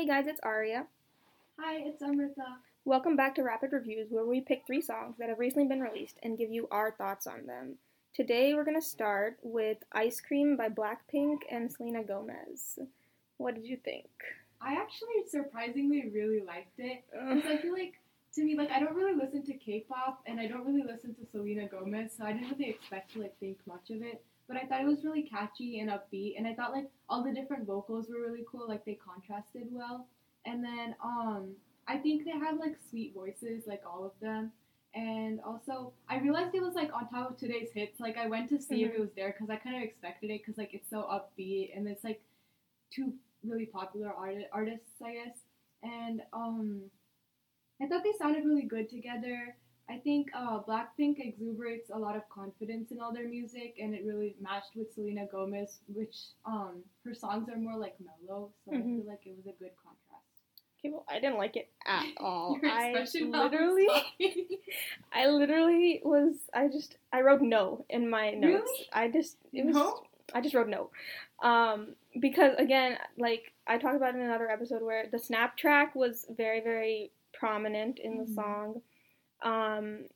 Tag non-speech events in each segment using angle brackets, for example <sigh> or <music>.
Hey guys, it's Aria. Hi, it's Amrita. Welcome back to Rapid Reviews, where we pick three songs that have recently been released and give you our thoughts on them. Today we're going to start with Ice Cream by Blackpink and Selena Gomez. What did you think? I actually surprisingly really liked it because I feel like to me like I don't really listen to K-pop and I don't really listen to Selena Gomez, so I didn't really expect to like think much of it. But I thought it was really catchy and upbeat, and I thought like all the different vocals were really cool, like they contrasted well. And then um, I think they have like sweet voices, like all of them. And also, I realized it was like on top of today's hits. Like I went to see if Mhm. it was there because I kind of expected it because like it's so upbeat and it's like two really popular art- artists, I guess. And um, I thought they sounded really good together. I think uh, Blackpink exuberates a lot of confidence in all their music, and it really matched with Selena Gomez, which um, her songs are more like mellow, so I Mhm. feel like it was a good contrast. Okay, well, I didn't like it at <laughs> all. I literally. <laughs> I literally was. I just, I wrote no in my notes. Really? I just, it was. No? I just wrote no, um, because again, like I talked about in another episode where the snap track was very, very prominent in the Mhm. song. Um,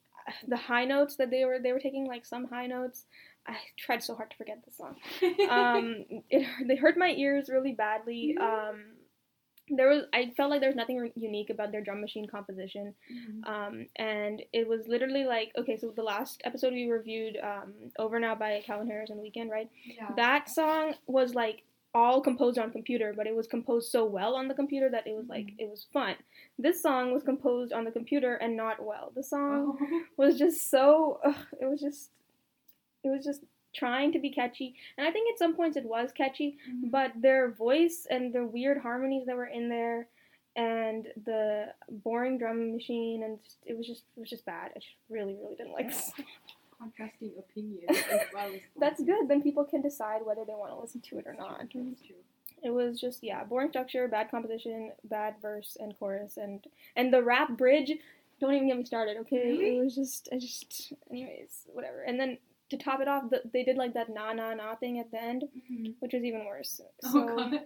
the high notes that they were they were taking like some high notes. I tried so hard to forget the song. Um, <laughs> it they hurt my ears really badly. Um, there was I felt like there was nothing unique about their drum machine composition. Mhm. Um, and it was literally like okay, so the last episode we reviewed, um, "Over Now" by Calvin Harris and Weeknd, right? yeah. That song was like all composed on computer, but it was composed so well on the computer that it was like Mhm. it was fun. This song was composed on the computer and not well. The song Oh. <laughs> was just so ugh, it was just it was just trying to be catchy, and I think at some points it was catchy, Mhm. but their voice and the weird harmonies that were in there and the boring drum machine and just, it was just it was just bad. I just really really didn't like. song. Contrasting opinions <laughs> as well as That's good. Then people can decide whether they want to listen to it or not. True. It was just yeah, boring structure, bad composition, bad verse and chorus, and and the rap bridge. Don't even get me started, okay? Really? It was just I just anyways whatever. And then to top it off, the, they did like that na na na thing at the end, Mhm. which was even worse. Oh So god.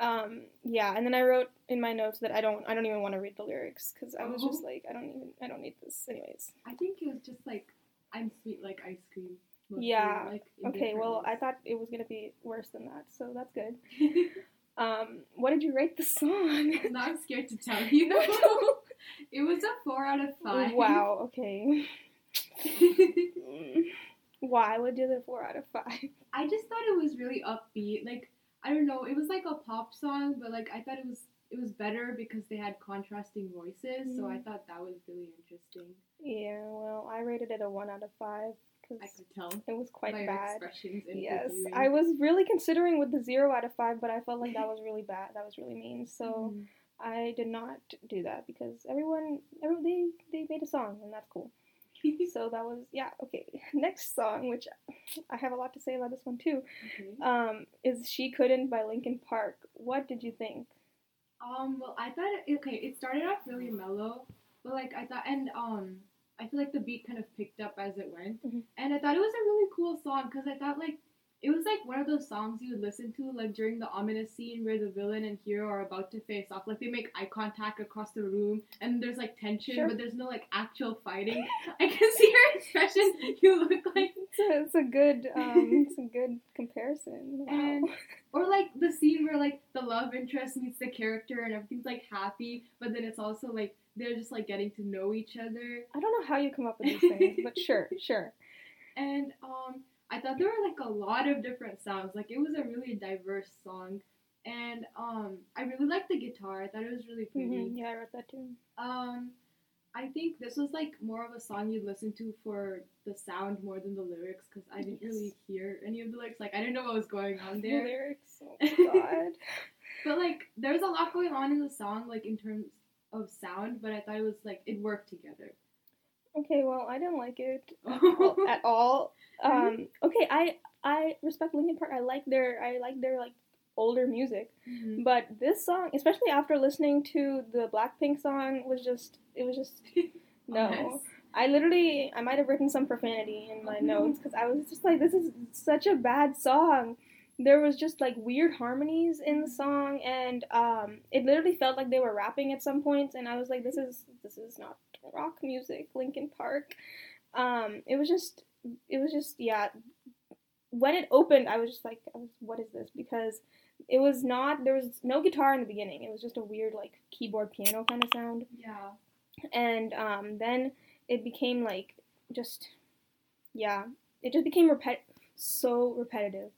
um yeah, and then I wrote in my notes that I don't I don't even want to read the lyrics because I was Oh. just like I don't even I don't need this anyways. I think it was just like I'm sweet like ice cream. Yeah. Like, Okay, well I thought it was gonna be worse than that, so that's good. <laughs> Um, what did you rate the song? <laughs> I'm scared to tell <laughs> you. it was a four out of five. Wow. Okay. Why would you give it four out of five? I just thought it was really upbeat. Like I don't know, it was like a pop song, but like I thought it was it was better because they had contrasting voices. So I Mhm. thought that was really interesting. Yeah. Well, I rated it a one out of five I because could tell it was quite bad. Yes. I was really considering with the zero out of five, but I felt like that was really bad. That was really mean. So Mhm. I did not do that because everyone, every, they they made a song and that's cool. <laughs> So that was yeah okay. <laughs> Next song, which I have a lot to say about this one too, um, is "She Couldn't" by Linkin Park. What did you think? Um, well, I thought it, okay, it started off really mellow, but like I thought, and um, I feel like the beat kind of picked up as it went, Mhm. and I thought it was a really cool song because I thought like it was like one of those songs you would listen to like during the ominous scene where the villain and hero are about to face off, like they make eye contact across the room, and there's like tension, Sure. but there's no like actual fighting. <laughs> I can see your expression. You look like <laughs> It's a, it's a good um, it's a good comparison. Wow. And- Or like the scene where like the love interest meets the character and everything's like happy, but then it's also like they're just like getting to know each other. I don't know how you come up with these <laughs> things, but sure, sure. And um I thought there were like a lot of different sounds. Like it was a really diverse song. And um I really liked the guitar. I thought it was really pretty. hmm Yeah, I wrote that too. Um I think this was like more of a song you'd listen to for the sound more than the lyrics because I didn't Yes. really hear any of the lyrics. Like I didn't know what was going on The there. lyrics. Oh <laughs> god. But like, there's a lot going on in the song, like in terms of sound. But I thought it was like it worked together. Okay, well, I didn't like it <laughs> at all. Um, okay, I I respect Linkin Park. I like their I like their like older music, Mhm. but this song, especially after listening to the Blackpink song, was just it was just <laughs> no. Yes. I literally, I might have written some profanity in my notes because I was just like, this is such a bad song. There was just like weird harmonies in the song and um it literally felt like they were rapping at some points and I was like this is this is not rock music Linkin Park. Um it was just it was just yeah. When it opened I was just like I was, what is this? Because it was not there was no guitar in the beginning. It was just a weird like keyboard piano kind of sound. Yeah. and um, then it became like just yeah. It just became repet- so repetitive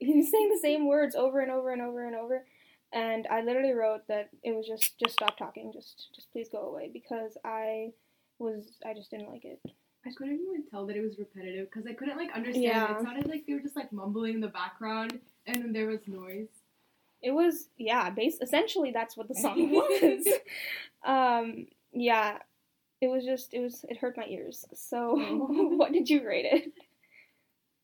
he was saying the same words over and over and over and over. And i literally wrote that it was just just stop talking. Just just please go away because i was i just didn't like it. I couldn't even tell that it was repetitive because I couldn't like understand. Yeah. It sounded like they were just like mumbling in the background, and then there was noise. it was yeah base essentially that's what the <laughs> song was. Um yeah. It was just it was it hurt my ears. So <laughs> what did you rate it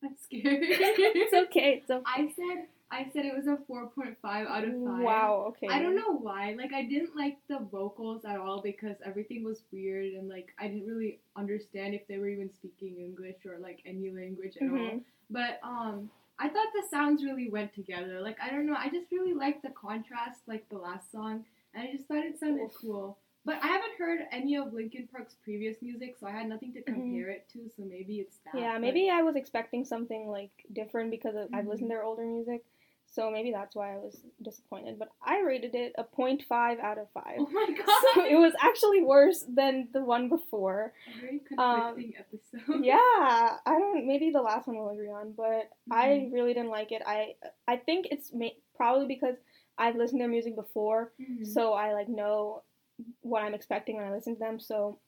I'm scared. it's okay it's okay I said I said it was a 4.5 out of 5. Wow, okay. I don't know why. Like I didn't like the vocals at all because everything was weird and like I didn't really understand if they were even speaking English or like any language at all. Mhm. But um I thought the sounds really went together. Like I don't know, I just really liked the contrast like the last song and I just thought it sounded Oof. cool. But I haven't heard any of Linkin Park's previous music, so I had nothing to Mhm. compare it to, so maybe it's that. Yeah, maybe I was expecting something like different because of, I've listened Mhm. to their older music. So maybe that's why I was disappointed. But I rated it a 0.5 out of 5. Oh my god. <laughs> So it was actually worse than the one before. A very Um, episode. Yeah, I don't. Maybe the last one we'll agree on, but I Mhm. really didn't like it. I I think it's ma- probably because I've listened to their music before, Mhm. so I like know what I'm expecting when I listen to them. So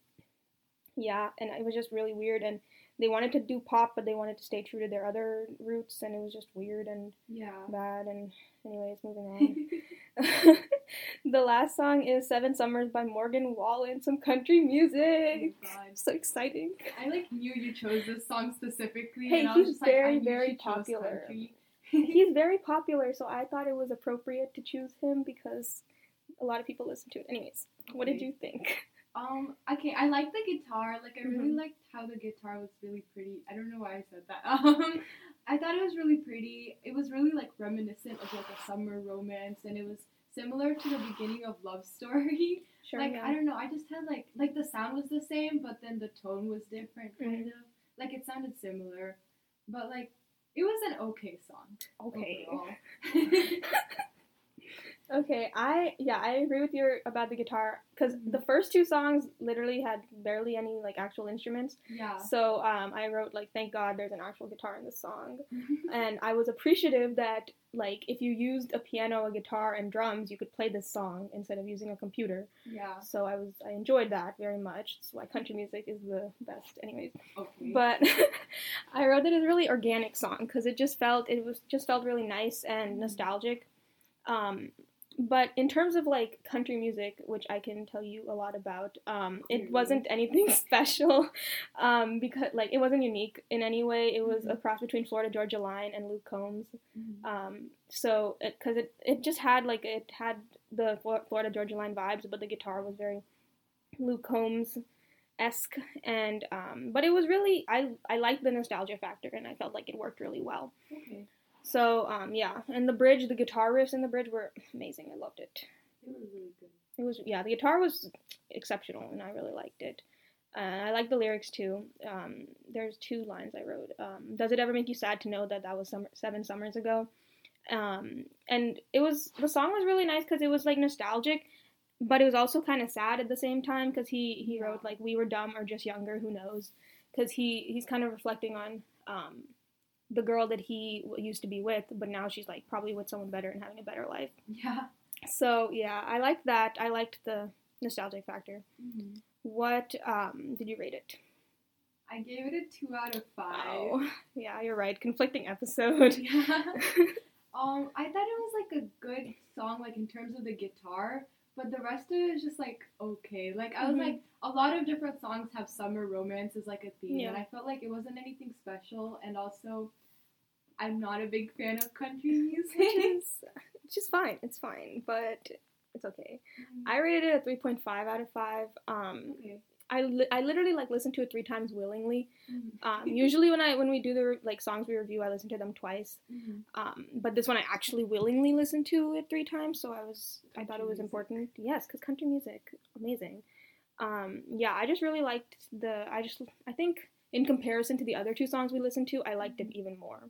yeah, and it was just really weird. And they wanted to do pop, but they wanted to stay true to their other roots, and it was just weird and yeah. bad. And anyways, moving on. <laughs> <laughs> the last song is Seven Summers by Morgan Wallen, some country Oh music. God. So exciting. I like knew you chose this song specifically. Hey, and I was he's just like, very, very popular. <laughs> He's very popular, so I thought it was appropriate to choose him because a lot of people listen to it. Anyways, what did you think? Um. Okay. I like the guitar. Like I really Mhm. liked how the guitar was really pretty. I don't know why I said that. <laughs> Um. I thought it was really pretty. It was really like reminiscent of like a summer romance, and it was similar to the beginning of Love Story. <laughs> Sure. like yeah. I don't know. I just had like like the sound was the same, but then the tone was different, kind Mhm. of. Like it sounded similar, but like it was an okay song. okay. <laughs> Okay, I yeah, I agree with you about the guitar because Mhm. the first two songs literally had barely any like actual instruments. yeah. So um, I wrote like, thank God there's an actual guitar in this song, <laughs> and I was appreciative that like if you used a piano, a guitar, and drums, you could play this song instead of using a computer. yeah. So I was I enjoyed that very much. That's why country music is the best, anyways. Okay. But <laughs> I wrote it as a really organic song because it just felt it was just felt really nice and nostalgic. Um, but in terms of like country music, which I can tell you a lot about, um, it wasn't anything <laughs> special um, because like it wasn't unique in any way. It was a Mhm. cross between Florida Georgia Line and Luke Combs. Mhm. Um, so because it, it just had like it had the Florida Georgia Line vibes, but the guitar was very Luke Combs esque, and um, but it was really I I liked the nostalgia factor, and I felt like it worked really well. okay. So um, yeah, and the bridge, the guitar riffs in the bridge were amazing. I loved it. It was really good. It was yeah, the guitar was exceptional, and I really liked it. And I like the lyrics too. Um, there's two lines I wrote. Um, Does it ever make you sad to know that that was summer, seven summers ago? Um, and it was the song was really nice because it was like nostalgic, but it was also kind of sad at the same time because he he wrote like we were dumb or just younger, who knows? Because he he's kind of reflecting on um, the girl that he used to be with, but now she's like probably with someone better and having a better life. Yeah. So yeah, I liked that. I liked the nostalgic factor. Mhm. What um, did you rate it? I gave it a two out of five. Oh, <laughs> yeah, you're right. Conflicting episode. Yeah. <laughs> <laughs> um, I thought it was like a good song, like in terms of the guitar, but the rest of it is just like okay. Like I was Mhm. like, a lot of different songs have summer romance as like a theme, Yeah. and I felt like it wasn't anything special. And also, I'm not a big fan of country <laughs> music. which <laughs> is which is fine. It's fine, but it's okay. I rated it a 3.5 out of 5. Um, okay. I, li- I literally like listen to it three times willingly. Mhm. Um, usually when I when we do the re- like songs we review, I listen to them twice. Mhm. Um, but this one I actually willingly listened to it three times, so I was I thought it was music. important. Yes, because country music, amazing. Um, yeah, I just really liked the. I just I think in comparison to the other two songs we listened to, I liked it even more.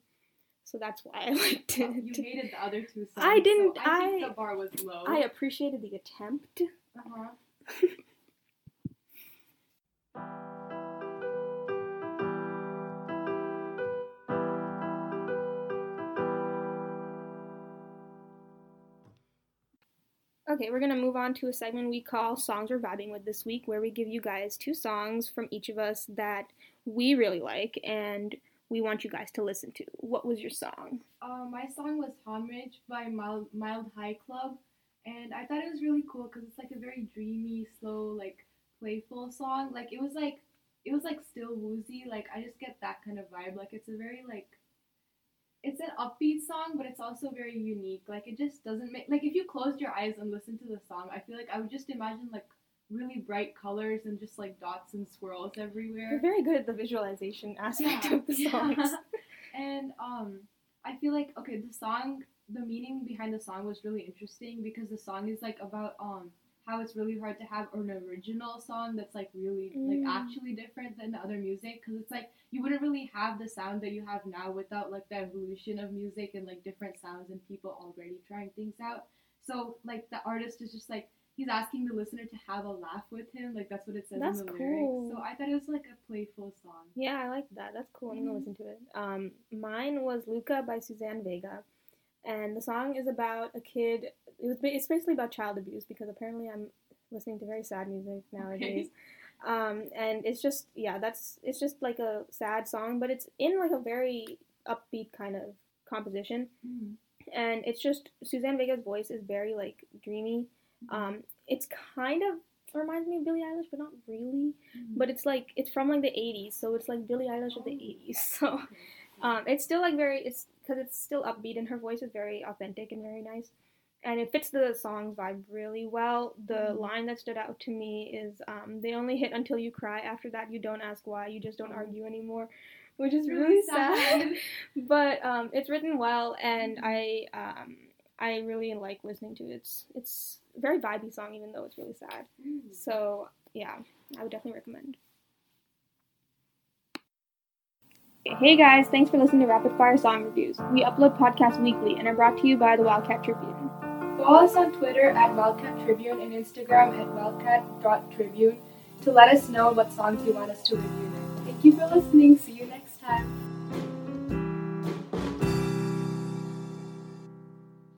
So that's why I <laughs> liked Oh, you it. hated the other two songs. I didn't- So I think I- the bar was low. I appreciated the attempt. uh-huh. <laughs> Okay, we're gonna move on to a segment we call Songs We're Vibing With this week, where we give you guys two songs from each of us that we really like and we want you guys to listen to. What was your song? Uh, my song was Homage by Mild, Mild High Club, and I thought it was really cool because it's like a very dreamy, slow, like playful song. Like it was like it was like still woozy. Like I just get that kind of vibe. Like it's a very like it's an upbeat song, but it's also very unique. Like it just doesn't make like if you closed your eyes and listened to the song, I feel like I would just imagine like really bright colors and just like dots and swirls everywhere. You're very good at the visualization aspect of the songs. <laughs> and um, I feel like okay, the song, the meaning behind the song was really interesting because the song is like about um how it's really hard to have an original song that's like really like Mm. actually different than the other music because it's like you wouldn't really have the sound that you have now without like the evolution of music and like different sounds and people already trying things out. So like the artist is just like he's asking the listener to have a laugh with him. Like that's what it says That's in the cool. lyrics. So I thought it was like a playful song. Yeah, I like that. That's cool. I'm gonna Mhm. listen to it. Um, mine was Luka by Suzanne Vega, and the song is about a kid. It was it's basically about child abuse because apparently I'm listening to very sad music nowadays. Um, and it's just yeah, that's it's just like a sad song, but it's in like a very upbeat kind of composition, Mhm. and it's just Suzanne Vega's voice is very like dreamy. Um, it's kind of reminds me of Billie Eilish, but not really. Mhm. But it's like it's from like the '80s, so it's like Billie Eilish of the Oh. '80s. <laughs> So um, it's still like very it's because it's still upbeat and her voice is very authentic and very nice, and it fits the song's vibe really well. The Mhm. line that stood out to me is um, "They only hit until you cry. After that, you don't ask why. You just don't Oh. argue anymore," which is It's really, sad. <laughs> but um, it's written well, and Mhm. I um, I really like listening to it. It's it's a very vibey song, even though it's really sad. Mm. So yeah, I would definitely recommend. Hey guys, thanks for listening to Rapid Fire Song Reviews. We upload podcasts weekly and are brought to you by the Wildcat Tribune. Follow us on Twitter at Wildcat Tribune and Instagram at wildcat.tribune to let us know what songs you want us to review. Thank you for listening. See you next time.